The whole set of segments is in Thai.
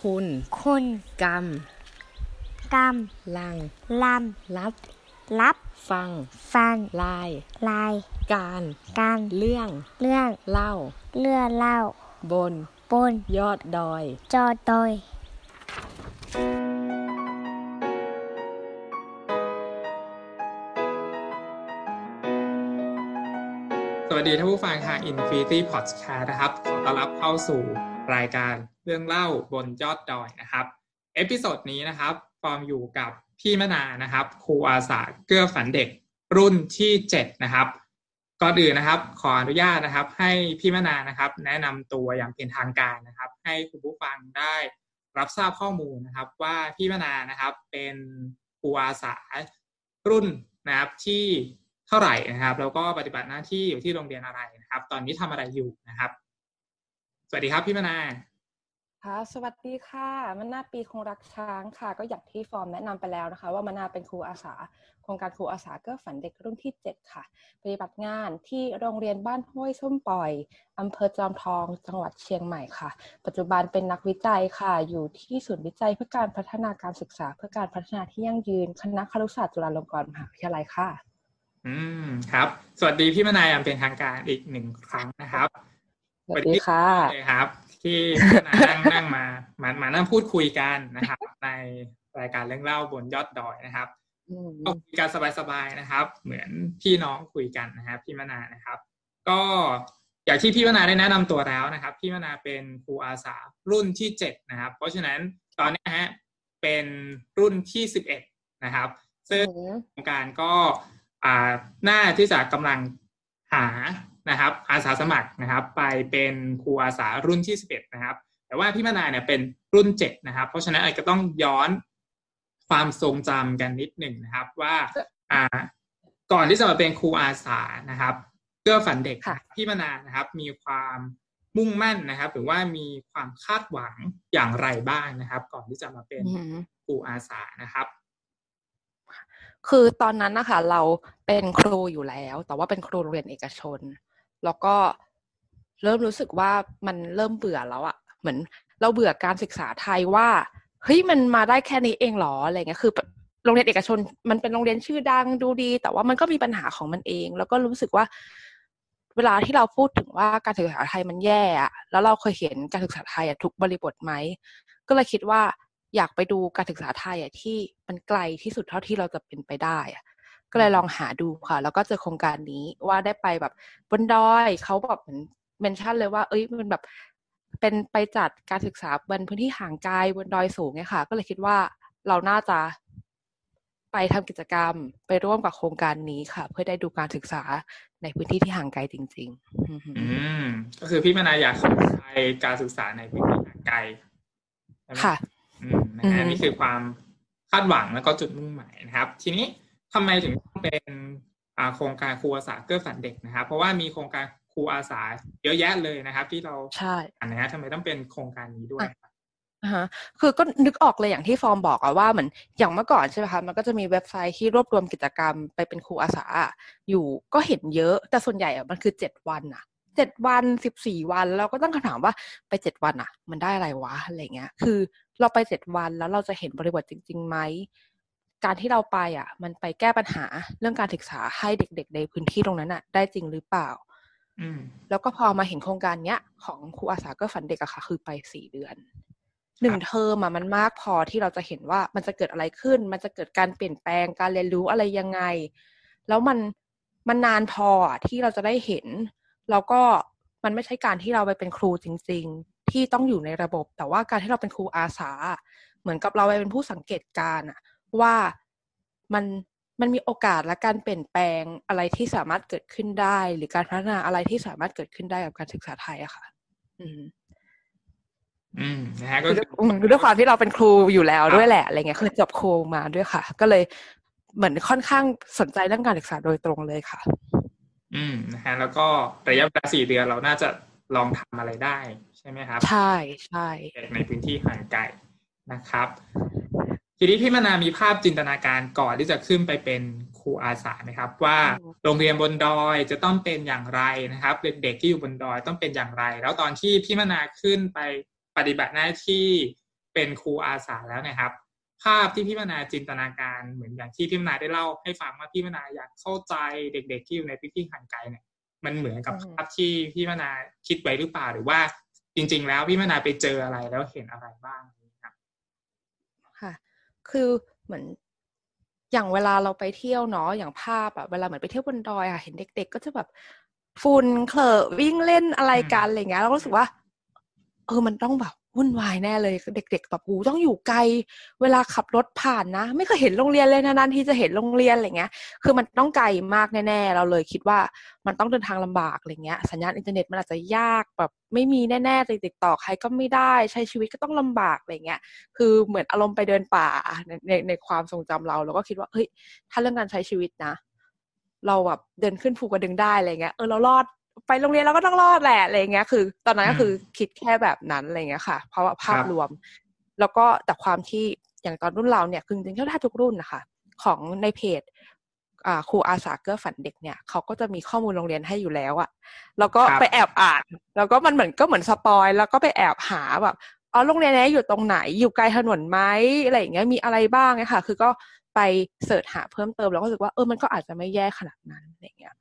คุณ คุณกรรมกรรมลังลรับำรับฟัง ฟังลาย ลาย การการเรื่อง เรื่องเล่าเลื่อเล่า บน บน ยอดดอย จอดอยสวัสดีท่านผู้ฟังทาง Infinity Podcast นะครับ ขอต้อนรับเข้าสู่ รายการเรื่องเล่าบนยอดดอยนะครับ episode นี้นะครับฟอร์มอยู่กับพี่มนานะครับครูอาสาเกื้อฝันเด็กรุ่นที่ 7 นะครับ ก่อนอื่นนะครับ ขออนุญาตนะครับ ให้พี่มนานะครับ แนะนำตัวอย่างเป็นทางการนะครับ ให้คุณผู้ฟังได้รับทราบข้อมูลนะครับ ว่าพี่มนานะครับ เป็นครูอาสารุ่นนะครับที่เท่าไหร่นะครับ แล้วก็ปฏิบัติหน้าที่อยู่ที่โรงเรียนอะไรนะครับ ตอนนี้ทำอะไรอยู่นะครับ สวัสดีครับพี่มนาค่ะสวัสดีค่ะมันนาปีคงรักช้างค่ะ ก็อย่างที่ฟอร์มแนะนำไปแล้วนะคะ ว่ามันนาเป็นครูอาสาโครงการครูอาสาเกื้อฝันเด็กรุ่นที่ 7 ค่ะ ปฏิบัติงานที่โรงเรียนบ้านห้วยส้มปล่อยอำเภอจอมทอง จังหวัดเชียงใหม่ค่ะ ปัจจุบันเป็นนักวิจัยค่ะ อยู่ที่ศูนย์วิจัยเพื่อการพัฒนาการศึกษา เพื่อการพัฒนาที่ยั่งยืนคณะครุศาสตร์จุฬาลงกรณ์มหาวิทยาลัยค่ะ อืมครับ สวัสดีพี่มนายอย่างเป็นทางการอีกหนึ่งครั้งนะครับ สวัสดีค่ะเลยครับ ที่พี่มนานั่งนั่งมามามานั่งพูดคุยกันนะครับ ในรายการเรื่องเล่าบนยอดดอยนะครับอืมก็คุยกันสบายๆนะครับ เหมือนพี่น้องคุยกันนะครับพี่มนานะครับ ก็อย่างที่พี่มนาได้แนะนำตัวแล้วนะครับ พี่มนาเป็นครูอาสารุ่นที่เจ็ดนะครับ เพราะฉะนั้นตอนนี้ฮะเป็นรุ่นที่สิบเอ็ดนะครับ ซึ่งโครงการก็อ่าน่าที่จะกำลังหา นะครับอาสาสมัครนะครับ ไปเป็นครูอาสารุ่นที่สิบเอ็ดนะครับ แต่ว่าพี่มนาเนี่ยเป็นรุ่นเจ็ดนะครับ เพราะฉะนั้นอาจจะต้องย้อนความทรงจำกันนิดหนึ่งนะครับว่าอ่าก่อนที่จะมาเป็นครูอาสานะครับเพื่อฝันเด็กค่ะพี่มนานะครับ มีความมุ่งมั่นนะครับ หรือว่ามีความคาดหวังอย่างไรบ้างนะครับ ก่อนที่จะมาเป็นอืมครูอาสานะครับคือตอนนั้นนะคะเราเป็นครูอยู่แล้ว แต่ว่าเป็นครูโรงเรียนเอกชน แล้วก็เริ่มรู้สึกว่ามันเริ่มเบื่อแล้วอะเหมือนเราเบื่อการศึกษาไทยว่าเฮ้ยมันมาได้แค่นี้เองหรออะไรเงี้ยคือโรงเรียนเอกชนมันเป็นโรงเรียนชื่อดังดูดี แต่ว่ามันก็มีปัญหาของมันเอง แล้วก็รู้สึกว่า เวลาที่เราพูดถึงว่าการศึกษาไทยมันแย่อะแล้วเราเคยเห็นการศึกษาไทยอะทุกบริบทไหมก็เลยคิดว่าอยากไปดูการศึกษาไทยอะที่มันไกลที่สุดเท่าที่เราจะเป็นไปได้อะ ก็เลยลองหาดูค่ะ แล้วก็เจอโครงการนี้ว่าได้ไปแบบบนดอยเขาแบบเหมือนเมนชั่นเลยว่า เอ้ยมันแบบเป็นไปจัดการศึกษาบนพื้นที่ห่างไกลบนดอยสูงเนี่ยค่ะ ก็เลยคิดว่าเราน่าจะไปทำกิจกรรมไปร่วมกับโครงการนี้ค่ะ เพื่อได้ดูการศึกษาในพื้นที่ที่ห่างไกลจริง ๆ อือหืออืมก็คือพี่มนาอยากสนใจการศึกษาในพื้นที่ห่างไกลใช่ไหมค่ะ อืมนะอืฮะมนี่คือความคาดหวังแล้วก็จุดมุ่งหมายนะครับ ทีนี้ ทำไมถึงต้องเป็นอ่าโครงการครูอาสาเกื้อฝันเด็กนะครับ เพราะว่ามีโครงการครูอาสาเยอะแยะเลยนะครับ ที่เราใช่อ่านนะฮะทำไมต้องเป็นโครงการนี้ด้วยครับอ่าฮะคือก็นึกออกเลยอย่างที่ฟอร์มบอกอะว่าเหมือนอย่างเมื่อก่อนใช่ไหมคะมันก็จะมีเว็บไซต์ที่รวบรวมกิจกรรมไปเป็นครูอาสาอะอยู่ก็เห็นเยอะ แต่ส่วนใหญ่อะมันคือเจ็ดวันอะเจ็ดวันสิบสี่วันเราก็ตั้งคำถามว่าไปเจ็ดวันอะมันได้อะไรวะอะไรเงี้ย คือเราไปเจ็ดวันแล้วเราจะเห็นบริบทจริงๆไหม การที่เราไปอะมันไปแก้ปัญหาเรื่องการศึกษาให้เด็กๆ ในพื้นที่ตรงนั้นอะได้จริงหรือเปล่าอืมแล้วก็พอมาเห็นโครงการเนี้ย ของครูอาสาก็ฝันเด็กอะค่ะ คือไปสี่เดือนหนึ่งเทอมอะมันมากพอที่เราจะเห็นว่ามันจะเกิดอะไรขึ้น มันจะเกิดการเปลี่ยนแปลงการเรียนรู้อะไรยังไง แล้วมันมันนานพออะที่เราจะได้เห็น แล้วก็มันไม่ใช่การที่เราไปเป็นครูจริง ๆ ที่ต้องอยู่ในระบบ แต่ว่าการที่เราเป็นครูอาสา เหมือนกับเราไปเป็นผู้สังเกตการณ์อะ ว่ามันมันมีโอกาสและการเปลี่ยนแปลงอะไรที่สามารถเกิดขึ้นได้ หรือการพัฒนาอะไรที่สามารถเกิดขึ้นได้กับการศึกษาไทยอะค่ะ อืม อืมนะฮะก็คือคือด้วยด้วยความที่เราเป็นครูอยู่แล้วด้วยแหละอะไรเงี้ยคือจบครูมาด้วยค่ะ ก็เลยเหมือนค่อนข้างสนใจเรื่องการศึกษาโดยตรงเลยค่ะ อืมนะฮะแล้วก็ระยะเวลาสี่เดือนเราน่าจะลองทำอะไรได้ ใช่ไหมครับ ใช่ใช่ในพื้นที่ห่างไกลนะครับ ทีนี้พี่มนามีภาพจินตนาการก่อนที่จะขึ้นไปเป็นครูอาสาไหมครับ ว่าโรงเรียนบนดอยจะต้องเป็นอย่างไรนะครับ เด็กๆที่อยู่บนดอยต้องเป็นอย่างไร แล้วตอนที่พี่มนาขึ้นไปปฏิบัติหน้าที่เป็นครูอาสาแล้วนะครับ ภาพที่พี่มนาจินตนาการเหมือนอย่างที่พี่มนาได้เล่าให้ฟังว่าพี่มนาอยากเข้าใจเด็ก ๆ ที่อยู่ในพื้นที่ห่างไกลเนี่ยมันเหมือนกับอือฮึภาพที่พี่มนาคิดไว้หรือเปล่าหรือว่าจริง ๆ แล้วพี่มนาไปเจออะไรแล้วเห็นอะไรบ้างครับค่ะ คือเหมือนอย่างเวลาเราไปเที่ยวเนาะอย่างภาพอะเวลาเหมือนไปเที่ยวบนดอยอะเห็นเด็ก ๆ ก็จะแบบฝุ่นเคลอะวิ่งเล่นอะไรกันอะไรเงี้ยเราก็รู้สึกว่า เออมันต้องแบบ วุ่นวายแน่เลยเด็กๆแบบกูต้องอยู่ไกล เวลาขับรถผ่านนะ ไม่เคยเห็นโรงเรียนเลยนานๆที่จะเห็นโรงเรียนอะไรเงี้ย คือมันต้องไกลมากแน่ๆ เราเลยคิดว่ามันต้องเดินทางลำบากอะไรเงี้ยสัญญาณอินเทอร์เน็ตมันอาจจะยากแบบไม่มีแน่ๆติดต่อใครก็ไม่ได้ใช้ชีวิตก็ต้องลำบากอะไรเงี้ยคือเหมือนอารมณ์ไปเดินป่าในในในความทรงจำเราเราก็คิดว่าเฮ้ยถ้าเรื่องการใช้ชีวิตนะ เราแบบเดินขึ้นภูกระดึงได้อะไรเงี้ยเออเรารอด ไปโรงเรียนเราก็ต้องรอดแหละอะไรเงี้ยคือ ตอนนั้นก็คือคิดแค่แบบนั้นอะไรเงี้ยค่ะ เพราะว่าภาพครับรวม แล้วก็แต่ความที่อย่างตอนรุ่นเราเนี่ยคือจริงๆแทบทุกรุ่นนะคะของในเพจอ่าครูอาสาเกื้อฝันเด็กเนี่ยเขาก็จะมีข้อมูลโรงเรียนให้อยู่แล้วอะแล้วก็ครับไปแอบอ่าน แล้วก็มันเหมือนก็เหมือน spoil แล้วก็ไปแอบหาแบบอ๋อโรงเรียนนี้อยู่ตรงไหนอยู่ไกลถนนไหมอะไรอย่างเงี้ยมีอะไรบ้างเนี่ยค่ะ คือก็ไป search หาเพิ่มเติมแล้วก็รู้สึกว่าเออมันก็อาจจะไม่แย่ขนาดนั้นอะไรอย่างเงี้ย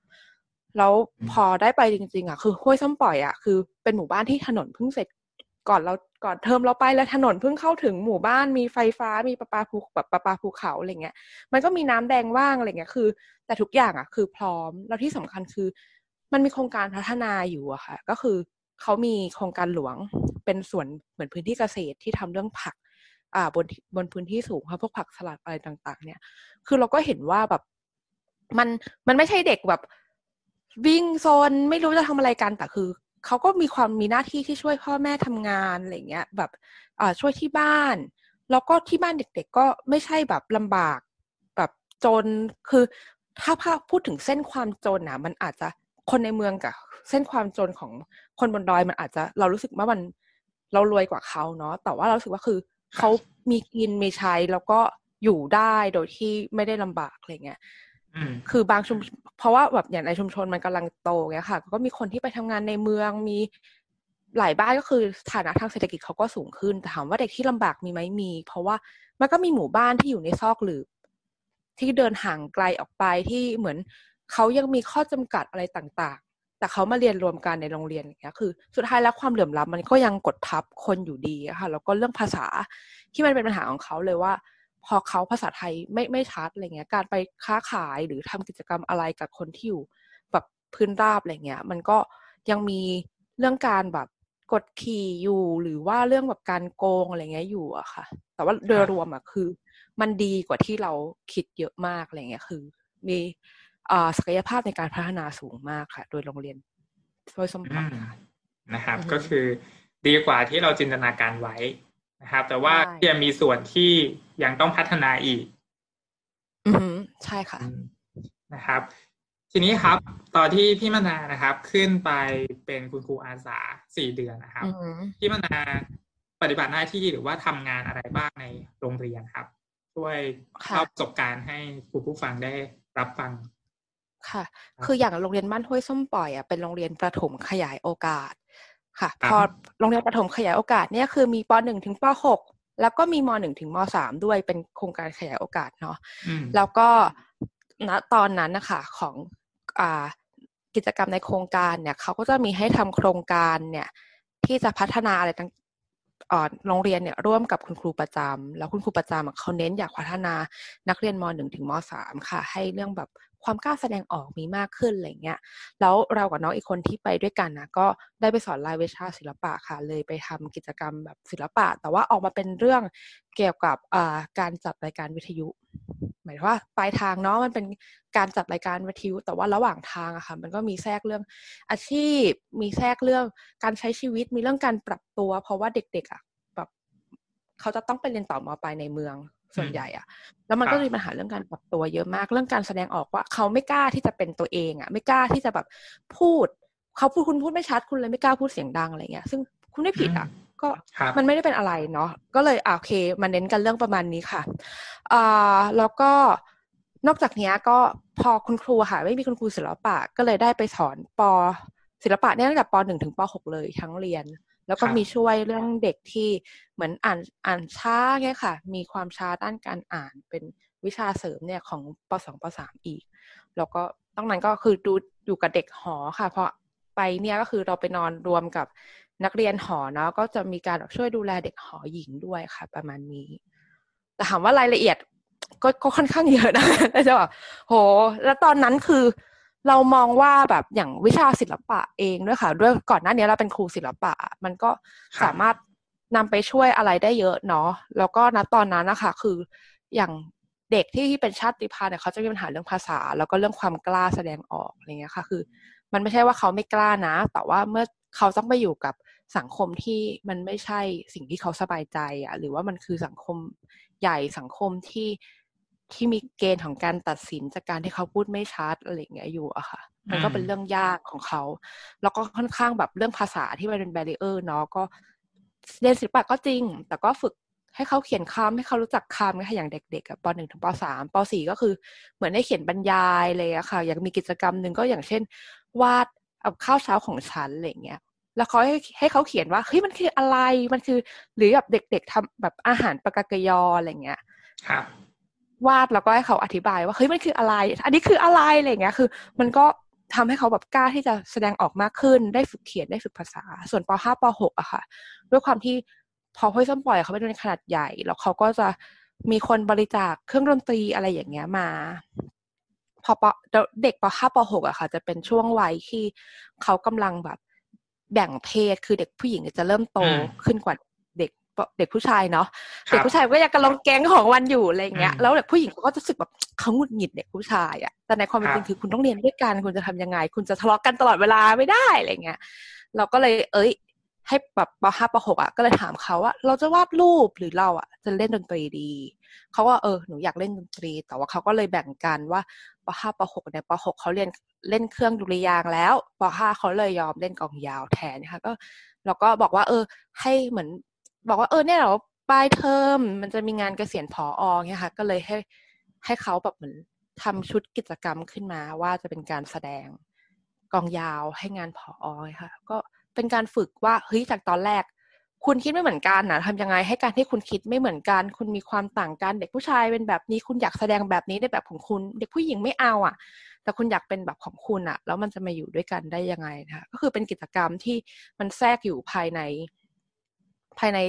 แล้วพอได้ไปจริง ๆ อะ คือห้วยส้มปล่อยอะคือเป็นหมู่บ้านที่ถนนเพิ่งเสร็จก่อนเราก่อนเทอมเราไปแล้วถนนเพิ่งเข้าถึงหมู่บ้านมีไฟฟ้ามีประปาภูแบบประปาภูเขาอะไรเงี้ย มันก็มีน้ำแดงบ้างอะไรเงี้ยคือ แต่ทุกอย่างอะ คือพร้อมแล้วที่สำคัญคือ มันมีโครงการพัฒนาอยู่อะค่ะ ก็คือเขามีโครงการหลวงเป็นส่วนเหมือนพื้นที่เกษตรที่ทำเรื่องผัก อ่าบนบนพื้นที่สูงค่ะพวกผักสลัดอะไรต่าง ๆ เนี่ย คือเราก็เห็นว่าแบบมันมันไม่ใช่เด็กแบบ วิ่งโซนไม่รู้จะทำอะไรกันแต่คือเขาก็มีความมีหน้าที่ที่ช่วยพ่อแม่ทำงานอะไรเงี้ย แบบช่วยที่บ้าน แล้วก็ที่บ้านเด็ก ๆ ก็ไม่ใช่แบบลำบาก แบบจนคือถ้าพพูดถึงเส้นความจนนะมันอาจจะคนในเมืองกับเส้นความจนของคนบนดอยมันอาจจะเรารู้สึกว่ามันเรารวยกว่าเขาเนาะแต่ว่าเราสึกว่าคือเขามีกินมีใช้แล้วก็อยู่ได้โดยที่ไม่ได้ลำบากอะไรเงี้ย คือบางชุมเพราะว่าแบบอย่างในชุมชนมันกำลังโตไงค่ะ ก็มีคนที่ไปทำงานในเมืองมีหลายบ้านก็คือฐานะทางเศรษฐกิจเขาก็สูงขึ้นแต่ถามว่าเด็กที่ลำบากมีไหมมี เพราะว่ามันก็มีหมู่บ้านที่อยู่ในซอกหลืบที่เดินห่างไกลออกไปที่เหมือนเขายังมีข้อจำกัดอะไรต่างๆ แต่เขามาเรียนรวมกันในโรงเรียนอย่างเงี้ยคือ สุดท้ายแล้วความเหลื่อมล้ำมันก็ยังกดทับคนอยู่ดีค่ะแล้วก็เรื่องภาษาที่มันเป็นปัญหาของเขาเลยว่า พอเขาภาษาไทยไม่ไม่ชัดอะไรเงี้ย การไปค้าขายหรือทำกิจกรรมอะไรกับคนที่อยู่แบบพื้นราบอะไรเงี้ย มันก็ยังมีเรื่องการแบบกดขี่อยู่หรือว่าเรื่องแบบการโกงอะไรเงี้ยอยู่อะค่ะ แต่ว่าโดยรวมอะคือ มันดีกว่าที่เราคิดเยอะมากอะไรเงี้ยคือ มีอ่าศักยภาพในการพัฒนาสูงมากค่ะ โดยโรงเรียนโดยสมบัติค่ะนะครับอือฮึก็คือดีกว่าที่เราจินตนาการไว้ นะครับ แต่ว่าใช่ยังมีส่วนที่ยังต้องพัฒนาอีก อือหือใช่ค่ะอืมนะครับ ทีนี้ครับ ตอนที่พี่มนานะครับ ขึ้นไปเป็นคุณครูอาสาสี่เดือนนะครับอือหือพี่มนาปฏิบัติหน้าที่หรือว่าทำงานอะไรบ้างในโรงเรียนครับ ช่วยค่ะเล่าประสบการณ์ให้คุณผู้ฟังได้รับฟังค่ะครับคืออย่างโรงเรียนบ้านห้วยส้มปล่อยอะเป็นโรงเรียนประถมขยายโอกาส ค่ะครับพอโรงเรียนประถมขยายโอกาสเนี่ยคือมีปหนึ่งถึงปหกแล้วก็มีมหนึ่งถึงมสามด้วยเป็นโครงการขยายโอกาสเนาะอืมแล้วก็ณตอนนั้นนะคะของอ่ากิจกรรมในโครงการเนี่ยเขาก็จะมีให้ทำโครงการเนี่ยที่จะพัฒนาอะไรต่างเอ่อโรงเรียนเนี่ยร่วมกับคุณครูประจำแล้วคุณครูประจำอะเขาเน้นอยากพัฒนานักเรียนมหนึ่งถึงมสามค่ะ ให้เรื่องแบบ ความกล้าแสดงออกมีมากขึ้นอะไรเงี้ยแล้วเรากับน้องอีกคนที่ไปด้วยกันนะก็ได้ไปสอนรายวิชาศิลปะค่ะ เลยไปทำกิจกรรมแบบศิลปะ แต่ว่าออกมาเป็นเรื่องเกี่ยวกับการจัดรายการวิทยุ หมายถึงว่าปลายทางเนาะมันเป็นการจัดรายการวิทยุ แต่ว่าระหว่างทางอะค่ะมันก็มีแทรกเรื่องอาชีพ มีแทรกเรื่องการใช้ชีวิตมีเรื่องการปรับตัว เพราะว่าเด็กๆอะแบบเขาจะต้องไปเรียนต่อมอปลายในเมือง ส่วนใหญ่อะแล้วมันครับก็มีปัญหาเรื่องการปรับตัวเยอะมากเรื่องการแสดงออกว่าเขาไม่กล้าที่จะเป็นตัวเองอะไม่กล้าที่จะแบบพูดเขาพูดคุณพูดไม่ชัดคุณเลยไม่กล้าพูดเสียงดังอะไรเงี้ย ซึ่งคุณไม่ผิดอะก็ครับมันไม่ได้เป็นอะไรเนาะก็เลยอะโอเคมาเน้นกันเรื่องประมาณนี้ค่ะอ่าแล้วก็นอกจากเนี้ยก็พอคุณครูค่ะไม่มีคุณครูศิลปะก็เลยได้ไปสอนปศิลปะเนี่ยตั้งแต่ปหนึ่งถึงปหกเลยทั้งเรียน แล้วก็ครับมีช่วยเรื่องเด็กที่เหมือนอ่านอ่านช้าเงี้ยค่ะ มีความช้าด้านการอ่านเป็นวิชาเสริมเนี่ยของปสองปสามอีก แล้วก็ตั้งนั้นก็คือดูอยู่กับเด็กหอค่ะเพราะไปเนี่ยก็คือเราไปนอนรวมกับนักเรียนหอเนาะก็จะมีการแบบช่วยดูแลเด็กหอหญิงด้วยค่ะ ประมาณนี้ แต่ถามว่ารายละเอียดก็ก็ค่อนข้างเยอะนะแต่จะแบบโห แล้วตอนนั้นคือ เรามองว่าแบบอย่างวิชาศิลปะเองด้วยค่ะ ด้วยก่อนหน้านี้เราเป็นครูศิลปะ มันก็ครับสามารถนำไปช่วยอะไรได้เยอะเนาะแล้วก็ณตอนนั้นนะคะคืออย่างเด็กที่เป็นชาติพันธุ์เนี่ยเขาจะมีปัญหาเรื่องภาษา แล้วก็เรื่องความกล้าแสดงออกอะไรเงี้ยค่ะ คือ มันไม่ใช่ว่าเขาไม่กล้านะ แต่ว่าเมื่อเขาต้องไปอยู่กับสังคมที่มันไม่ใช่สิ่งที่เขาสบายใจอะหรือว่ามันคือสังคมใหญ่สังคมที่ ที่มีเกณฑ์ของการตัดสินจากการที่เขาพูดไม่ชัดอะไรอย่างเงี้ยอยู่อะค่ะ มันก็เป็นเรื่องยากของเขา แล้วก็ค่อนข้างแบบเรื่องภาษาที่มันเป็นแบร r เออร์เนาะก็เรียนศิลปะก็จริง แต่ก็ฝึกให้เขาเขียนคำให้เขารู้จักคำนะคะอย่างเด็กๆอะปหนึ่งถึงปสามปสี่ก็คือเหมือนได้เขียนบรรยายเลยอะค่ะ อย่างมีกิจกรรมหนึ่งก็อย่างเช่น วาดเอาข้าวเช้าของฉันอะไรอย่างเงี้ย แล้วเขาให้ให้เขาเขียนว่าเฮ้ยมันคืออะไรมันคือ หรือแบบเด็กๆทำแบบอาหารปากากยออะไรอย่างเงี้ยครับ วาดแล้วก็ให้เขาอธิบายว่าเฮ้ยมันคืออะไร อันนี้คืออะไรอะไรอย่างเงี้ยคือ มันก็ทำให้เขาแบบกล้าที่จะแสดงออกมากขึ้น ได้ฝึกเขียนได้ฝึกภาษา ส่วนป .5 ป .6 อะค่ะ ด้วยความที่พอห้วยส้มปล่อยเขาเป็นโรงเรียนขนาดใหญ่ แล้วเขาก็จะมีคนบริจาคเครื่องดนตรีอะไรอย่างเงี้ยมา พอปเด็กป .5 ป .6 อะค่ะ จะเป็นช่วงวัยที่เขากำลังแบบแบ่งเพศคือเด็กผู้หญิงจะเริ่มโตอืมขึ้นกว่า เด็กเด็กผู้ชายเนาะครับเด็กผู้ชายก็ยังกำลังแก๊งของวันอยู่อะไรอย่างเงี้ยอืมแล้วเด็กผู้หญิงเขาก็จะรู้สึกแบบเขาหงุดหงิดเด็กผู้ชายอะแต่ในความเป็นคจรับริงคือคุณต้องเรียนด้วยกันคุณจะทำยังไง คุณจะทะเลาะกันตลอดเวลาไม่ได้อะไรเงี้ยเราก็เลยเอ้ย ให้แบบปห้าปหกอะก็เลยถามเขาว่า เราจะวาดรูปหรือเราอะ จะเล่นดนตรีดีเขาว่าเออหนูอยากเล่นดนตรี แต่ว่าเขาก็เลยแบ่งกันว่าปห้าปหกเนี่ยปหกเขาเรียนเล่นเครื่องดุริยางค์แล้วปห้าเขาเลยยอมเล่นกลองยาวแทนนะคะก็เราก็บอกว่า เออ ให้เหมือน บอกว่าเออเนี่ยเราปลายเทอมมันจะมีงานเกษียณผอเนี่ยค่ะ ก็เลยให้ให้เขาแบบเหมือนทำชุดกิจกรรมขึ้นมาว่าจะเป็นการแสดงกองยาวให้งานผอค่ะ ก็เป็นการฝึกว่าเฮ้ยจากตอนแรก คุณคิดไม่เหมือนกันนะทำยังไงให้การที่คุณคิดไม่เหมือนกัน คุณมีความต่างกันเด็กผู้ชายเป็นแบบนี้คุณอยากแสดงแบบนี้ในแบบของคุณ เด็กผู้หญิงไม่เอาอะ แต่คุณอยากเป็นแบบของคุณอะ แล้วมันจะมาอยู่ด้วยกันได้ยังไงนะคะก็คือเป็นกิจกรรมที่มันแทรกอยู่ภายใน ภายใน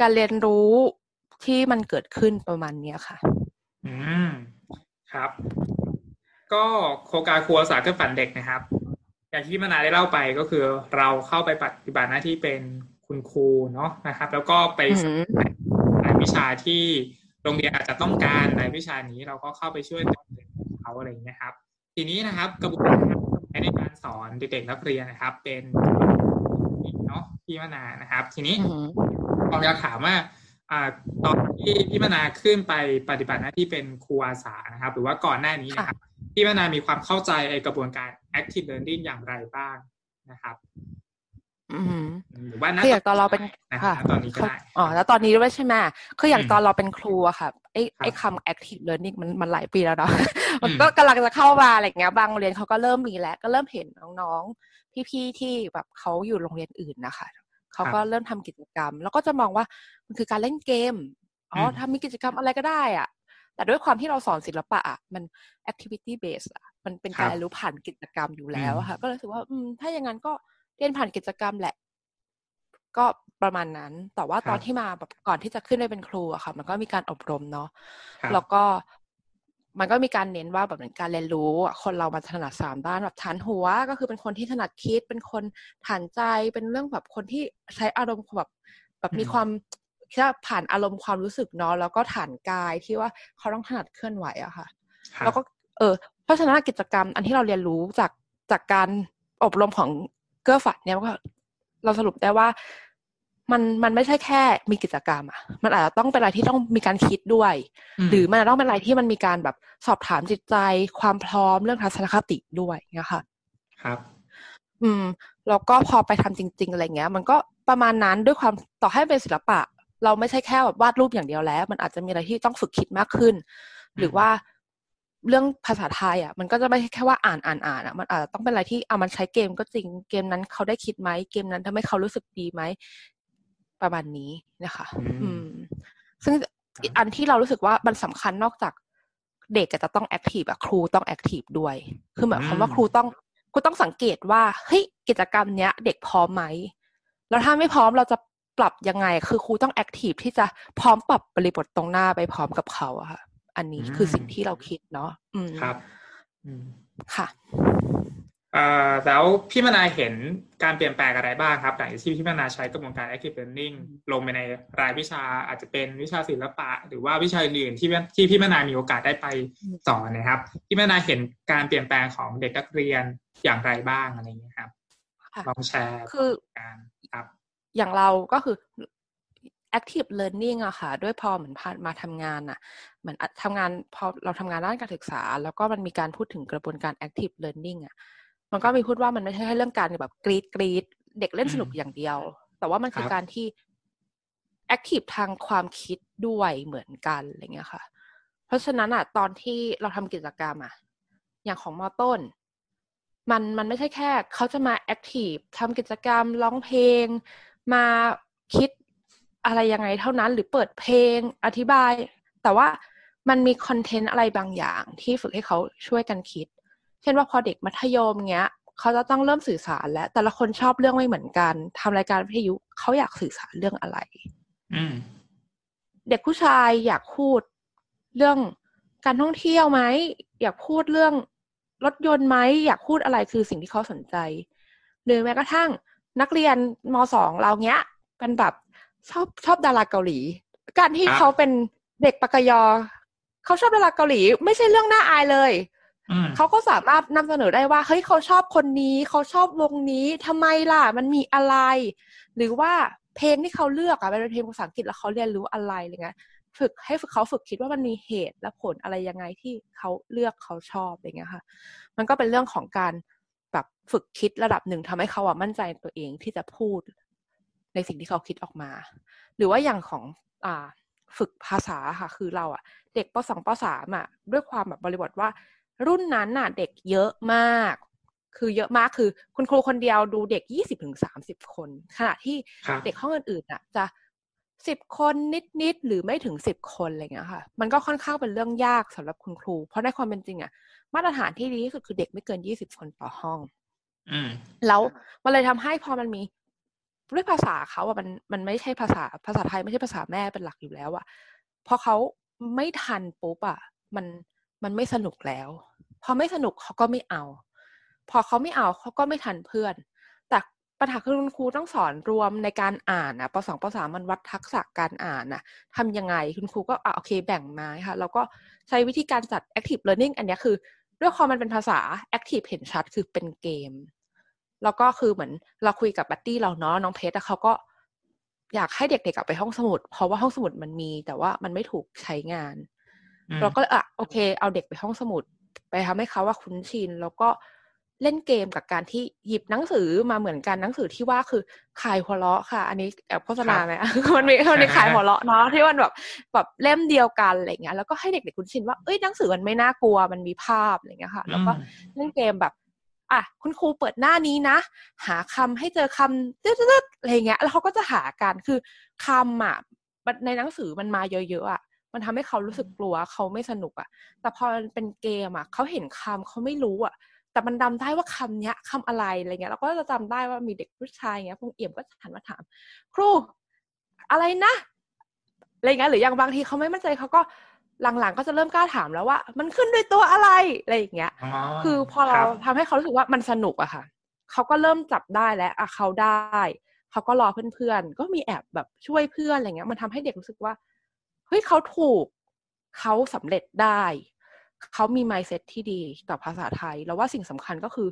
การเรียนรู้ที่มันเกิดขึ้นประมาณเนี้ยค่ะ อืม ครับ ก็โครงการครัวสาเพื่อฝันเด็กนะครับ อย่างที่พี่มนาได้เล่าไปก็คือเราเข้าไปปฏิบัติหน้าที่เป็นคุณครูเนาะนะครับ แล้วก็ไปอือหือรายวิชาที่โรงเรียนอาจจะต้องการรายวิชานี้เราก็เข้าไปช่วยเด็กเขาอะไรอย่างเงี้ยครับ ทีนี้นะครับกระบวนการในการสอนเด็กๆนักเรียนนะครับ เป็น เนาะพี่มนานะครับ ทีนี้อือหือผมอยากถามว่าอ่าตอนที่พี่มนาขึ้นไปปฏิบัติหน้าที่เป็นครูอาสานะครับ หรือว่าก่อนหน้านี้นะครับพี่มนามีความเข้าใจไอกระบวนการ active learning อย่างไรบ้างนะครับอือ หือหรือว่าณคืออย่างตอนเราเป็นนะคค่ะรับณตอนนี้ก็ได้อ๋อแล้วตอนนี้ด้วยใช่ไหมคืออย่างอืมตอนเราเป็นครูอะค่ะไอ้ครับไอ้คำ active learning มันมันหลายปีแล้วเนาะมันอืมก็กำลังจะเข้ามาอะไรอย่างเงี้ยบางโรงเรียนเขาก็เริ่มมีแล้ว ก็เริ่มเห็นน้องๆ พี่ๆที่แบบเขาอยู่โรงเรียนอื่นนะคะเขาก็เริ่มทำกิจกรรม แล้วก็จะมองว่ามันคือการเล่นเกมอ๋ออืมทำมีกิจกรรมอะไรก็ได้อะแต่ด้วยความที่เราสอนศิลปะอะมัน activity based อะมันเป็นการเรียนรู้ผ่านกิจกรรมอยู่แล้วอะค่ะ ก็เลยรู้สึกว่าอืมถ้าอย่างนั้นก็ เรียนผ่านกิจกรรมแหละ ก็ประมาณนั้น แต่ว่าตอนที่มาแบบก่อนที่จะขึ้นไปเป็นครูอะค่ะ มันก็มีการอบรมเนาะครับแล้วก็มันก็มีการเน้นว่าแบบเหมือนการเรียนรู้อะคนเรามันถนัดสามด้านแบบฐานหัว ก็คือเป็นคนที่ถนัดคิด เป็นคนฐานใจ เป็นเรื่องแบบคนที่ใช้อารมณ์แบบแบบมีอืมความแค่ผ่านอารมณ์ความรู้สึกเนาะแล้วก็ฐานกายที่ว่าเขาต้องถนัดเคลื่อนไหวอะค่ะครับแล้วก็ เออเพราะฉะนั้นกิจกรรมอันที่เราเรียนรู้จากจากการอบรมของ เกื้อฝัดเนี่ยก็เราสรุปได้ว่ามันมันไม่ใช่แค่มีกิจกรรมอะมันอาจจะต้องเป็นอะไรที่ต้องมีการคิดด้วยมหรือมันอาจจะต้องเป็นอะไรที่มันมีการแบบสอบถามจิตใจ ความพร้อมเรื่องทัศนคติด้วยเนี่ยค่ะ ครับ อืม แล้วก็พอไปทำจริง ๆ อะไรเงี้ย มันก็ประมาณนั้นด้วยความต่อให้เป็นศิลปะ เราไม่ใช่แค่แบบวาดรูปอย่างเดียวแล้ว มันอาจจะมีอะไรที่ต้องฝึกคิดมากขึ้น หรือว่า เรื่องภาษาไทยอะมันก็จะไม่ใช่แค่ว่าอ่านอ่านอ่านอะมันอาจจะต้องเป็นอะไรที่เอามันใช้เกมก็จริงเกมนั้นเขาได้คิดไหมเกมนั้นทำให้เขารู้สึกดีไหมประมาณนี้นะคะ อืม ซึ่งอันที่เรารู้สึกว่ามันสำคัญนอกจากเด็กจะต้องแอคทีฟอะครูต้องแอคทีฟด้วย คือหมายความว่าครูต้องครูต้องสังเกตว่าเฮ้ยกิจกรรมเนี้ย เด็กพร้อมไหมแล้วถ้าไม่พร้อมเราจะปรับยังไง คือครูต้องแอคทีฟที่จะพร้อมปรับบริบทตรงหน้าไปพร้อมกับเขาอะค่ะ อันนี้คือสิ่งที่เราคิดเนาะอืมครับอืมค่ะเอ่อแล้วพี่มนาเห็นการเปลี่ยนแปลงอะไรบ้างครับหลังจากที่พี่มนาใช้กระบวนการ active learning ลงไปในรายวิชาอาจจะเป็นวิชาศิลปะ หรือว่าวิชาอื่นๆที่ที่พี่มนามีโอกาสได้ไปสอนนะครับพี่มนาเห็นการเปลี่ยนแปลงของเด็กนักเรียนอย่างไรบ้างอะไรอย่างเงี้ยครับค่ะลองแชร์คือการครับอย่างเราก็คือ active learning อะค่ะ ด้วยพอเหมือนผ่านมาทำงานอะเหมือนทำงานพอเราทำงานด้านการศึกษา แล้วก็มันมีการพูดถึงกระบวนการ active learning อะมันก็มีพูดว่ามันไม่ใช่แค่เรื่องการแบบกรีดกรีดเด็กเล่นสนุกอืมอย่างเดียว แต่ว่ามันคือครับการที่ active ทางความคิดด้วยเหมือนกันอะไรเงี้ยค่ะ เพราะฉะนั้นอะตอนที่เราทำกิจกรรมอะอย่างของมอต้น มันมันไม่ใช่แค่ เขาจะมาแอคทีฟทำกิจกรรมร้องเพลง มาคิด อะไรยังไงเท่านั้นหรือเปิดเพลงอธิบาย แต่ว่ามันมีคอนเทนต์อะไรบางอย่างที่ฝึกให้เขาช่วยกันคิด เช่นว่าพอเด็กมัธยมเงี้ยเขาจะต้องเริ่มสื่อสารแล้ว แต่ละคนชอบเรื่องไม่เหมือนกันทำรายการวิทยุเขาอยากสื่อสารเรื่องอะไร อืมเด็กผู้ชายอยากพูดเรื่องการท่องเที่ยวไหมอยากพูดเรื่องรถยนต์ไหมอยากพูดอะไรคือสิ่งที่เขาสนใจ หรือแม้กระทั่งนักเรียนมสองเราเนี้ยเป็นแบบ ชอบชอบดาราเกาหลี การที่ครับเขาเป็นเด็กปากกยอ เขาชอบดาราเกาหลี ไม่ใช่เรื่องน่าอายเลยอืมเขาก็สามารถนำเสนอได้ว่าเฮ้ยเขาชอบคนนี้ เขาชอบวงนี้ทำไมล่ะ มันมีอะไร หรือว่าเพลงที่เขาเลือกอะเป็นเพลงภาษาอังกฤษแล้วเขาเรียนรู้อะไรอะไรเงี้ยฝึกให้ฝึกเขาฝึกคิดว่ามันมีเหตุและผลอะไรยังไงที่เขาเลือกเขาชอบอะไรเงี้ยค่ะ มันก็เป็นเรื่องของการแบบฝึกคิดระดับหนึ่งทำให้เขาอะมั่นใจในตัวเองที่จะพูด ในสิ่งที่เขาคิดออกมา หรือว่าอย่างของอ่าฝึกภาษาค่ะคือเราอะเด็กปสองปสามอะด้วยความแบบบริบทว่า รุ่นนั้นน่ะเด็กเยอะมาก คือเยอะมากคือ คุณครูคนเดียวดูเด็กยี่สิบถึงสามสิบคน ขณะที่ครับเด็กห้องอื่นๆน่ะจะสิบคนนิดๆหรือไม่ถึงสิบคนอะไรเงี้ยค่ะ มันก็ค่อนข้างเป็นเรื่องยากสำหรับคุณครู เพราะในความเป็นจริงอะมาตรฐานที่ดีที่สุดคือเด็กไม่เกินยี่สิบคนต่อห้อง อืมแล้วมันเลยทำให้พอมันมี ด้วยภาษาเขาอะมันมันไม่ใช่ภาษาภาษาไทยไม่ใช่ภาษาแม่เป็นหลักอยู่แล้วอะพอเขาไม่ทันปุ๊บอะมันมันไม่สนุกแล้ว พอไม่สนุกเขาก็ไม่เอา พอเขาไม่เอาเขาก็ไม่ทันเพื่อน แต่ปัญหาคือคุณครูต้องสอนรวมในการอ่านนะปสองปสามมันวัดทักษะการอ่านนะทำยังไงคุณครูก็อะโอเคแบ่งมาค่ะ แล้วก็ใช้วิธีการจัด active learning อันนี้คือ ด้วยความมันเป็นภาษา active เห็นชัดคือเป็นเกม แล้วก็คือเหมือนเราคุยกับบัตตี้เราเนาะน้องเพชรแล้วเขาก็อยากให้เด็กๆกลับไปห้องสมุด เพราะว่าห้องสมุดมันมี แต่ว่ามันไม่ถูกใช้งานอืมเราก็เลยอะโอเค เอาเด็กไปห้องสมุด ไปทำให้เขาว่าคุ้นชิน แล้วก็เล่นเกมกับการที่หยิบหนังสือมาเหมือนกันหนังสือที่ว่าคือขายหัวเราะค่ะ อันนี้แอบโฆษณาไหมมันมีมันมีขายหัวเราะเนาะที่มันแบบแบบเล่มเดียวกันอะไรเงี้ยแล้วก็ให้เด็กๆคุ้นชินว่าเอ้ยหนังสือมันไม่น่ากลัวมันมีภาพอะไรเงี้ยค่ะ แล้วก็เล่นเกมแบบ อะคุณครูเปิดหน้านี้นะ หาคำให้เจอคำตึ๊ดๆอะไรเงี้ย แล้วเขาก็จะหากันคือคำอะในหนังสือมันมาเยอะๆอะมันทำให้เขารู้สึกกลัวเขาไม่สนุกอะ แต่พอเป็นเกมอะเขาเห็นคำเขาไม่รู้อะ แต่มันจำได้ว่าคำเนี้ยคำอะไรอะไรเงี้ยเราก็จะจำได้ว่ามีเด็กผู้ชายเงี้ยพงเอี่ยมก็หันมาถาม ครู อะไรนะอะไรเงี้ยหรืออย่างบางทีเขาไม่มั่นใจเขาก็ หลังๆ ก็จะเริ่มกล้าถามแล้วว่า มันขึ้นด้วยตัวอะไรอะไรอย่างเงี้ยอ๋อคือพอเราครับทำให้เขารู้สึกว่ามันสนุกอะค่ะ เขาก็เริ่มจับได้แล้วอะเขาได้ เขาก็รอเพื่อนๆ ก็มีแอบแบบช่วยเพื่อนอะไรเงี้ย มันทำให้เด็กรู้สึกว่า เฮ้ยเขาถูก เขาสำเร็จได้ เขามี mindset ที่ดีต่อภาษาไทย แล้วว่าสิ่งสำคัญก็คือ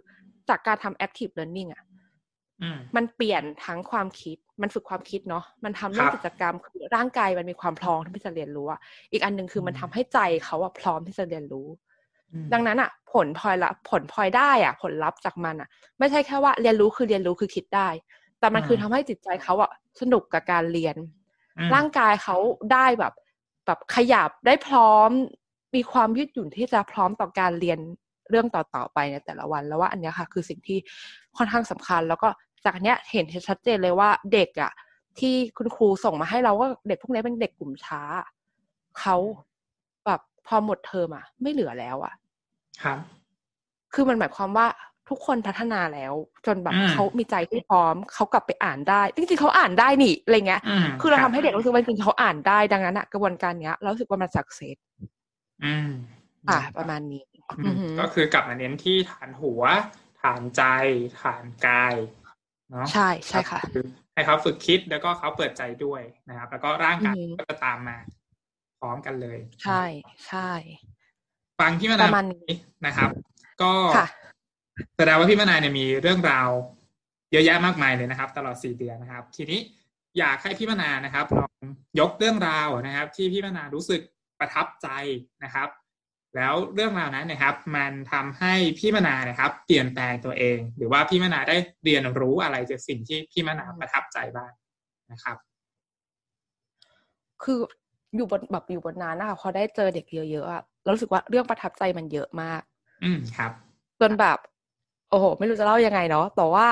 จากการทำ active learning อะอื มมันเปลี่ยนทั้งความคิด มันฝึกความคิดเนาะ มันทำเรื่องครับกิจกรรมคือร่างกายมันมีความพร้อมที่จะเรียนรู้อะอีกอันหนึ่งคือมันทำให้ใจเขาอะพร้อมที่จะเรียนรู้อืมดังนั้นอะผลพลอยละผลพลอยได้อะผลลัพธ์จากมันอะไม่ใช่แค่ว่าเรียนรู้คือเรียนรู้คือคิดได้ แต่มันคือทำให้จิตใจเขาอะสนุกกับการเรียนอืมร่างกายเขาได้แบบ แบบขยับได้พร้อม มีความยืดหยุ่นที่จะพร้อมต่อการเรียนเรื่องต่อๆไปในแต่ละวัน แล้วว่าอันเนี้ยค่ะ คือสิ่งที่ค่อนข้างสำคัญแล้วก็ จากอันเนี้ยเห็นชัดเจนเลยว่าเด็กอะที่คุณครูส่งมาให้เราว่าเด็กพวกนี้เป็นเด็กกลุ่มช้าเขาแบบพอหมดเทอมอะไม่เหลือแล้วอะครับ คือมันหมายความว่าทุกคนพัฒนาแล้ว จนแบบอืมเขามีใจที่พร้อมเขากลับไปอ่านได้จริงๆเขาอ่านได้นี่อะไรเงี้ยอืมคือเราบทำให้เด็กรู้สึกว่าจริงๆเขาอ่านได้ดังนั้นอะกระบวนการเนี้ยเรารู้สึกว่ามันสักเซสอืมอะประมาณนี้อือืมอหือก็คือกลับมาเน้นที่ฐานหัว ฐานใจ ฐานกาย เนาะใช่ใช่ค่ะคือให้เขาฝึกคิดแล้วก็เขาเปิดใจด้วยนะครับ แล้วก็ร่างกายอือหือก็จะตามมา พร้อมกันเลย ใช่ใช่ฟังพี่มปนาระมาณนี้นะครับ ก็ค่ะแสดงว่าพี่มนายเนี่ยมีเรื่องราวเยอะแยะมากมายเลยนะครับ ตลอดสี่เดือนนะครับ ทีนี้อยากให้พี่มนานะครับลองยกเรื่องราวนะครับ ที่พี่มนารู้สึกประทับใจนะครับ แล้วเรื่องราวนั้นนะครับ มันทำให้พี่มนานะครับ เปลี่ยนแปลงตัวเอง หรือว่าพี่มนาได้เรียนรู้อะไรจากสิ่งที่พี่มนาประทับใจบ้างนะครับ คืออยู่บนแบบอยู่บนนั้นนะคะพอได้เจอเด็กเยอะๆอะเรารู้สึกว่าเรื่องประทับใจมันเยอะมาก อืมครับจนแบบ โอ้โห ไม่รู้จะเล่ายังไงเนาะแต่ว่า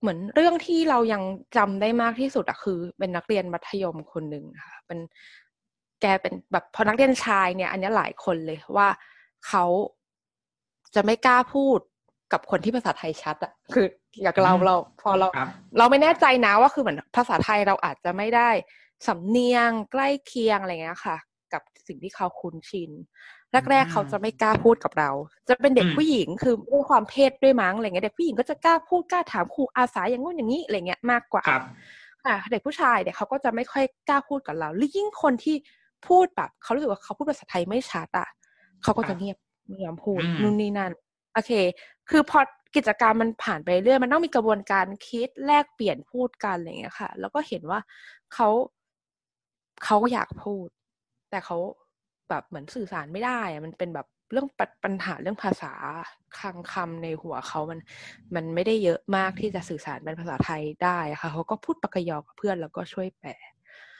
เหมือนเรื่องที่เรายังจำได้มากที่สุดอะคือ เป็นนักเรียนมัธยมคนหนึ่งค่ะ เป็น แกเป็นแบบพอนักเรียนชายเนี่ย อันเนี้ยหลายคนเลยว่าเขาจะไม่กล้าพูดกับคนที่ภาษาไทยชัดอะคืออยากเราอืมเรา พอเราครับเราไม่แน่ใจนะว่าคือเหมือนภาษาไทยเราอาจจะไม่ได้สำเนียงใกล้เคียงอะไรเงี้ยค่ะ กับสิ่งที่เขาคุ้นชินแรกอืมๆเขาจะไม่กล้าพูดกับเรา จะเป็นเด็กอืมผู้หญิงคือด้วยความเพศด้วยมั้งอะไรเงี้ยเด็กผู้หญิงก็จะกล้าพูดกล้าถามครูอาสาอย่างงู้นอย่างนี้อะไรเงี้ยมากกว่าครับค่ะ เด็กผู้ชายเนี่ยเขาก็จะไม่ค่อยกล้าพูดกับเราหรือยิ่งคนที่ พูดแบบเขารู้สึกว่าเขาพูดภาษาไทยไม่ชัดอะเขาก็ครัจะบเงียบไม่ยอมพูดอืมนู่นนี่นั่นโอเค คือพอกิจกรรมมันผ่านไปเรื่อยมันต้องมีกระบวนการคิดแลกเปลี่ยนพูดกันอะไรเงี้ยค่ะ แล้วก็เห็นว่าเขาเขาก็อยากพูด แต่เขาแบบเหมือนสื่อสารไม่ได้อะมันเป็นแบบเรื่องปัญปัญหาเรื่องภาษาคลังคำในหัวเขามัน มันไม่ได้เยอะมากที่จะสื่อสารเป็นภาษาไทยได้อะค่ะเขาก็พูดปากกยอกับเพื่อนแล้วก็ช่วยแปล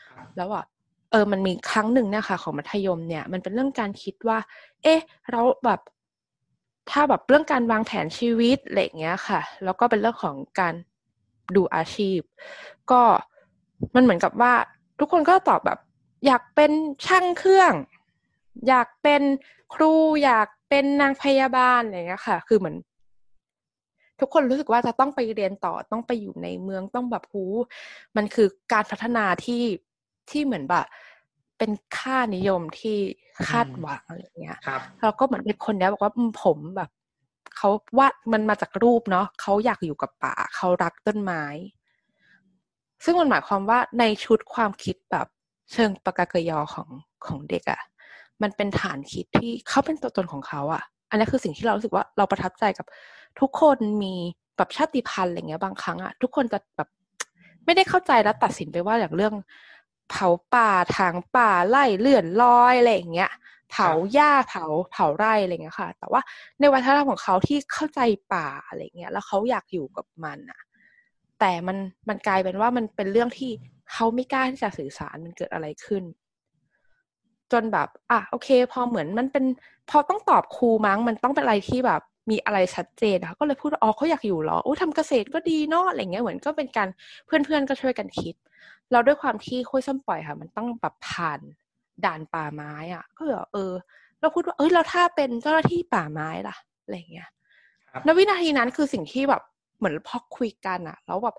ครับแล้วอะ เออมันมีครั้งหนึ่งเนี่ยค่ะของมัธยมเนี่ย มันเป็นเรื่องการคิดว่า เอ๊ะ เราแบบถ้าแบบเรื่องการวางแผนชีวิตอะไรเงี้ยค่ะ แล้วก็เป็นเรื่องของการดูอาชีพ ก็มันเหมือนกับว่า ทุกคนก็ตอบแบบ อยากเป็นช่างเครื่อง อยากเป็นครูอยากเป็นนางพยาบาลอะไรเงี้ยค่ะ คือเหมือนทุกคนรู้สึกว่าจะต้องไปเรียนต่อต้องไปอยู่ในเมืองต้องแบบหูมันคือการพัฒนาที่ ที่เหมือนแบบเป็นค่านิยมที่คาดหวังอะไรอย่างเงี้ยครับแล้วก็เหมือนเด็กคนเนี้ยบอกว่าอืมผมแบบเขาวาดมันมาจากรูปเนาะเขาอยากอยู่กับป่าเขารักต้นไม้ ซึ่งมันหมายความว่าในชุดความคิดแบบเชิงปากกากยอของของเด็กอะ่ะ มันเป็นฐานคิดที่เขาเป็นตัวตนของเขาอะ่ะ อันนี้คือสิ่งที่เรารู้สึกว่าเราประทับใจกับทุกคนมีแบบชาติพันธุ์อะไรเงี้ยบางครั้งอะ่ะทุกคนจะแบบไม่ได้เข้าใจแล้วตัดสินไปว่าอย่างเรื่อง เผาป่าถางป่าไล่เลื่อนลอยอะไรอย่างเงี้ย เผาหญ้าเผาเผาไร่อะไรเงี้ยค่ะ แต่ว่าในวัฒนธรรมของเขาที่เข้าใจป่าอะไรเงี้ย แล้วเขาอยากอยู่กับมันอะแต่มันมันกลายเป็นว่ามันเป็นเรื่องที่เขาไม่กล้าที่จะสื่อสารมันเกิดอะไรขึ้น จนแบบ อะโอเค พอเหมือนมันเป็น พอต้องตอบครูมั้ง มันต้องเป็นอะไรที่แบบ มีอะไรชัดเจนอะก็เลยพูดว่าอ๋อเขาอยากอยู่เหรอโอ้ทำเกษตรก็ดีเนาะอะไรเงี้ยเหมือนก็เป็นการเพื่อนๆก็ช่วยกันคิด เราด้วยความที่คุยส้มปล่อยค่ะ มันต้องแบบผ่านด่านป่าไม้อะก็เลยเออ เราพูดว่าเอ้ยแล้วถ้าเป็นเจ้าหน้าที่ป่าไม้ล่ะอะไรเงี้ยครับณวินาทีนั้นคือสิ่งที่แบบเหมือนพอคุยกันอะแล้วแบบ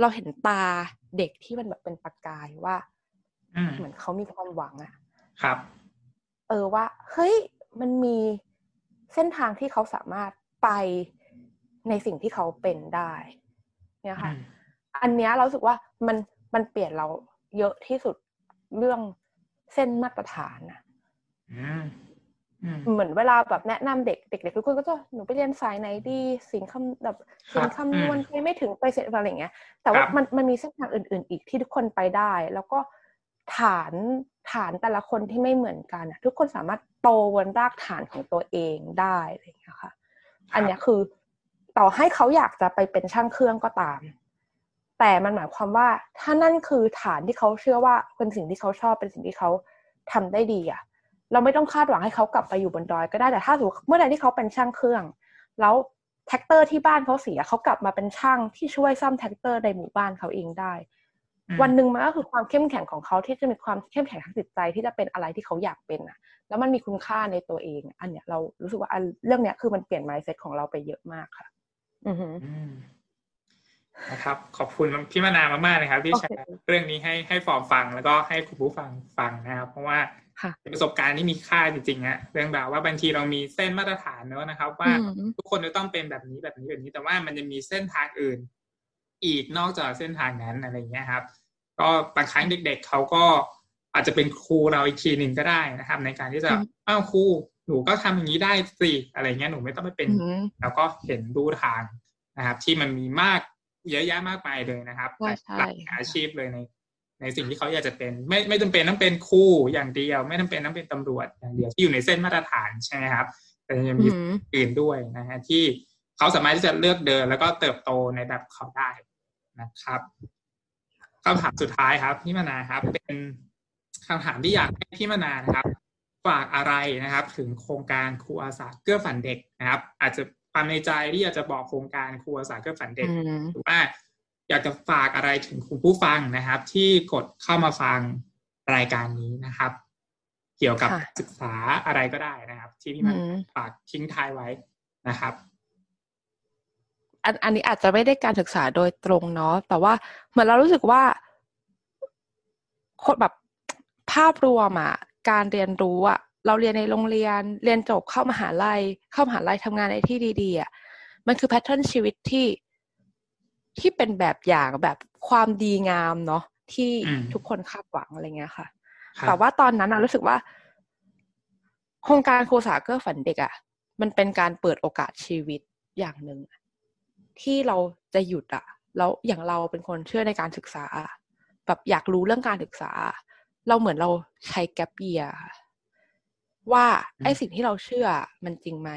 เราเห็นตาเด็กที่มันแบบเป็นประกายว่าอืมเหมือนเขามีความหวังอะครับ เออว่า เฮ้ยมันมี เส้นทางที่เขาสามารถไปในสิ่งที่เขาเป็นได้เนี่ยค่ะอืมอันเนี้ยเรารู้สึกว่ามันมันเปลี่ยนเราเยอะที่สุดเรื่องเส้นมาตรฐานนะอืมอืมเหมือนเวลาแบบแนะนำเด็กเด็กๆทุกคนก็จะหนูไปเรียนสายไหนดีสิ่งคำแบบครับสิ่งคำนวณอืมไปไม่ถึงไปเสร็จอะไรอย่างเงี้ย แต่ว่าครับมันมันมีเส้นทางอื่น ๆ อีกที่ทุกคนไปได้ แล้วก็ฐาน ฐานแต่ละคนที่ไม่เหมือนกันอะทุกคนสามารถโตบนรากฐานของตัวเองได้อะไรอย่างเงี้ยค่ะ อันเนี้ยคือต่อให้เขาอยากจะไปเป็นช่างเครื่องก็ตาม แต่มันหมายความว่าถ้านั่นคือฐานที่เขาเชื่อว่าเป็นสิ่งที่เขาชอบเป็นสิ่งที่เขาทำได้ดีอะเราไม่ต้องคาดหวังให้เขากลับไปอยู่บนดอยก็ได้แต่ถ้าสมมติเมื่อใดที่เขาเป็นช่างเครื่อง แล้วแทรกเตอร์ที่บ้านเขาเสียเขากลับมาเป็นช่างที่ช่วยซ่อมแทรกเตอร์ในหมู่บ้านเขาเองได้อืม วันหนึ่งมันก็คือความเข้มแข็งของเขาที่จะมีความเข้มแข็งทางจิตใจที่จะเป็นอะไรที่เขาอยากเป็นอะ แล้วมันมีคุณค่าในตัวเอง อันเนี้ยเรารู้สึกว่าอันเรื่องเนี้ยคือมันเปลี่ยน mindset ของเราไปเยอะมากค่ะ อือหืออืมนะครับ ขอบคุณพี่มานามากๆนะครับ ที่โอเคแชร์เรื่องนี้ให้ให้ฟอร์มฟังแล้วก็ให้คุณผู้ฟังฟังนะครับ เพราะว่าค่ะเป็นประสบการณ์ที่มีค่าจริงๆอะเรื่องราวว่าบางทีเรามีเส้นมาตรฐานเนอะนะครับ ว่าอืมทุกคนจะต้องเป็นแบบนี้แบบนี้แบบนี้ แต่ว่ามันจะมีเส้นทางอื่น อีกนอกจากเส้นทางนั้นอะไรอย่างเงี้ยครับ ก็บางครั้งเด็ก ๆเขาก็อาจจะเป็นครูเราอีกทีหนึ่งก็ได้นะครับ ในการที่จะอืมอ้าวครูหนูก็ทำอย่างนี้ได้สิอะไรเงี้ยหนูไม่ต้องไปเป็นอืมแล้วก็เห็นรูทางนะครับ ที่มันมีมากเยอะแยะมากมายเลยนะครับใช่ใช่หลายอาชีพเลยในในสิ่งที่เขาอยากจะเป็น ไม่ไม่จำเป็นต้องเป็นครูอย่างเดียว ไม่จำเป็นต้องเป็นตำรวจอย่างเดียวที่อยู่ในเส้นมาตรฐานใช่ไหมครับ แต่ยังมีอืมอื่นด้วยนะฮะที่เขาสามารถที่จะเลือกเดิน แล้วก็เติบโตในแบบของเขาได้ นะครับคำถามสุดท้ายครับพี่มนาครับ เป็นคำถามที่อยากให้พี่มนานะครับ ฝากอะไรนะครับ ถึงโครงการครูอาสาเกื้อฝันเด็กนะครับ อาจจะความในใจที่อยากจะบอกโครงการครูอาสาเกื้อฝันเด็กอืมหรือว่าอยากจะฝากอะไรถึงคุณผู้ฟังนะครับ ที่กดเข้ามาฟังรายการนี้นะครับ เกี่ยวกับค่ะศึกษาอะไรก็ได้นะครับ ที่พี่มันอืมฝากทิ้งท้ายไว้นะครับ อันอันนี้อาจจะไม่ได้การศึกษาโดยตรงเนาะแต่ว่าเหมือนเรารู้สึกว่าคนแบบภาพรวมอะการเรียนรู้อะเราเรียนในโรงเรียนเรียนจบเข้ามหาลัย เข้ามหาลัยทำงานในที่ดีๆอะมันคือแพทเทิร์นชีวิตที่ที่เป็นแบบอย่างแบบความดีงามเนาะที่อืมทุกคนคาดหวังอะไรเงี้ยค่ะครับแต่ว่าตอนนั้นนะรู้สึกว่า โครงการครูสาเกื้อฝันเด็กอะ่ะ มันเป็นการเปิดโอกาสชีวิตอย่างหนึ่งอะ ที่เราจะหยุดอะ่ะแล้วอย่างเราเป็นคนเชื่อในการศึกษาอะแบบอยากรู้เรื่องการศึกษา เราเหมือนเราใช้แกปเยียว่าไอ้สิ่งที่เราเชื่อมันจริงไหม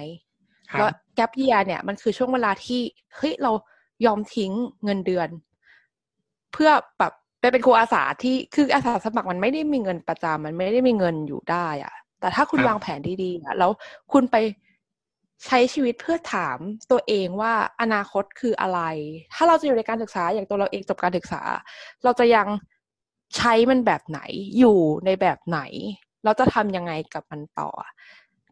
ครับแล้วแกปเยียเนี่ยมันคือช่วงเวลาที่เฮ้ยเรายอมทิ้งเงินเดือน เพื่อแบบไปเป็นครูอาสาที่คืออาสาสมัครมันไม่ได้มีเงินประจำมันไม่ได้มีเงินอยู่ได้อะแต่ถ้าคุณครับวางแผนดีๆอะแล้วคุณไป ใช้ชีวิตเพื่อถามตัวเองว่าอนาคตคืออะไร ถ้าเราจะอยู่ในการศึกษาอย่างตัวเราเองจบการศึกษา เราจะยังใช้มันแบบไหนอยู่ในแบบไหน เราจะทำยังไงกับมันต่อ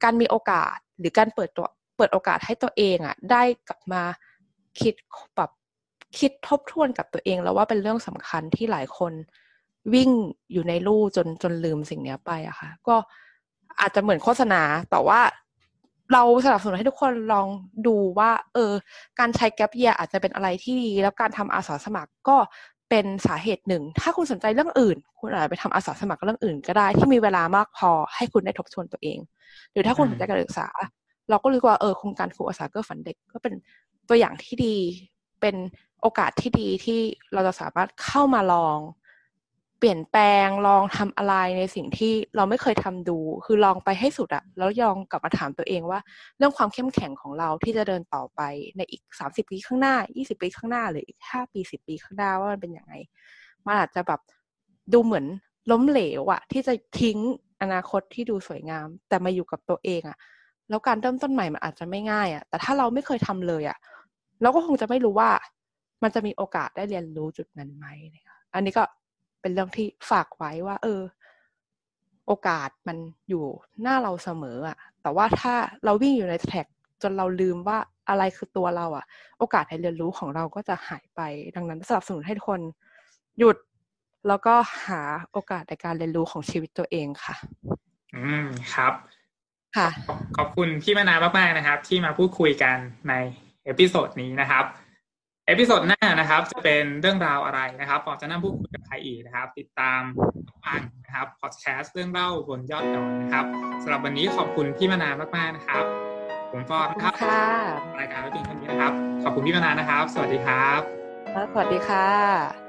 การมีโอกาสหรือการเปิดตัวเปิดโอกาสให้ตัวเองอะ ได้กลับมาคิดแบบคิดทบทวนกับตัวเองแล้วว่าเป็นเรื่องสำคัญที่หลายคนวิ่งอยู่ในลู่จนจนลืมสิ่งนี้ไปอะค่ะ ก็อาจจะเหมือนโฆษณาแต่ว่า เราสนับสนุนให้ทุกคนลองดูว่า เออ การใช้แก p เยียอาจจะเป็นอะไรที่ดี แล้วการทำอาสาสมัครก็เป็นสาเหตุหนึ่ง ถ้าคุณสนใจเรื่องอื่น คุณอาจจะไปทำอาสาสมัครเรื่องอื่น ก็ได้ที่มีเวลามากพอให้คุณได้ทบทวนตัวเอง หรือถ้าคุณสนใจการศึกษา เราก็รู้ว่าเออโครงการครูอาสาเกื้อฝันเด็กก็เป็นตัวอย่างที่ดี เป็นโอกาสที่ดีที่เราจะสามารถเข้ามาลอง ปลี่ยนแปลงลองทำอะไรในสิ่งที่เราไม่เคยทำดู คือลองไปให้สุดอะแล้วลองกลับมาถามตัวเองว่า เรื่องความเข้มแข็งของเราที่จะเดินต่อไปในอีกสามสิบปีข้างหน้ายี่สิบปีข้างหน้าหรืออีกห้าปีสิบปีข้างหน้าว่ามันเป็นยังไงมันอาจจะแบบดูเหมือนล้มเหลวอะที่จะทิ้งอนาคตที่ดูสวยงาม แต่มาอยู่กับตัวเองอะแล้วการเริ่มต้นใหม่มันอาจจะไม่ง่ายอะแต่ถ้าเราไม่เคยทำเลยอะเราก็คงจะไม่รู้ว่า มันจะมีโอกาสได้เรียนรู้จุดนั้นไหมอันนี้ก็ เป็นเรื่องที่ฝากไว้ว่า เออ โอกาสมันอยู่หน้าเราเสมออะแต่ว่าถ้าเราวิ่งอยู่ในแท็กจนเราลืมว่าอะไรคือตัวเราอะโอกาสในเรียนรู้ของเราก็จะหายไป ดังนั้นสนับสนุนให้ทุกคนหยุดแล้วก็หาโอกาสในการเรียนรู้ของชีวิตตัวเองค่ะ อืมครับค่ะ ขอบขอบคุณพี่มนามากๆนะครับ ที่มาพูดคุยกันใน episode นี้นะครับ episode หน้านะครับ จะเป็นเรื่องราวอะไรนะครับปอจะนั่งพูดคุยกับใครอีกนะครับ ติดตามฟังนะครับพอดแคสต์เรื่องเล่าบนยอดดอยนะครับสำหรับวันนี้ขอบคุณพี่มนามากๆนะครับ ผมฟอร์มครับค่ะรายการไว้เพียงเท่านี้นะครับ ขอบคุณพี่มานานนะครับ สวัสดีครับแล้วสวัสดีค่ะ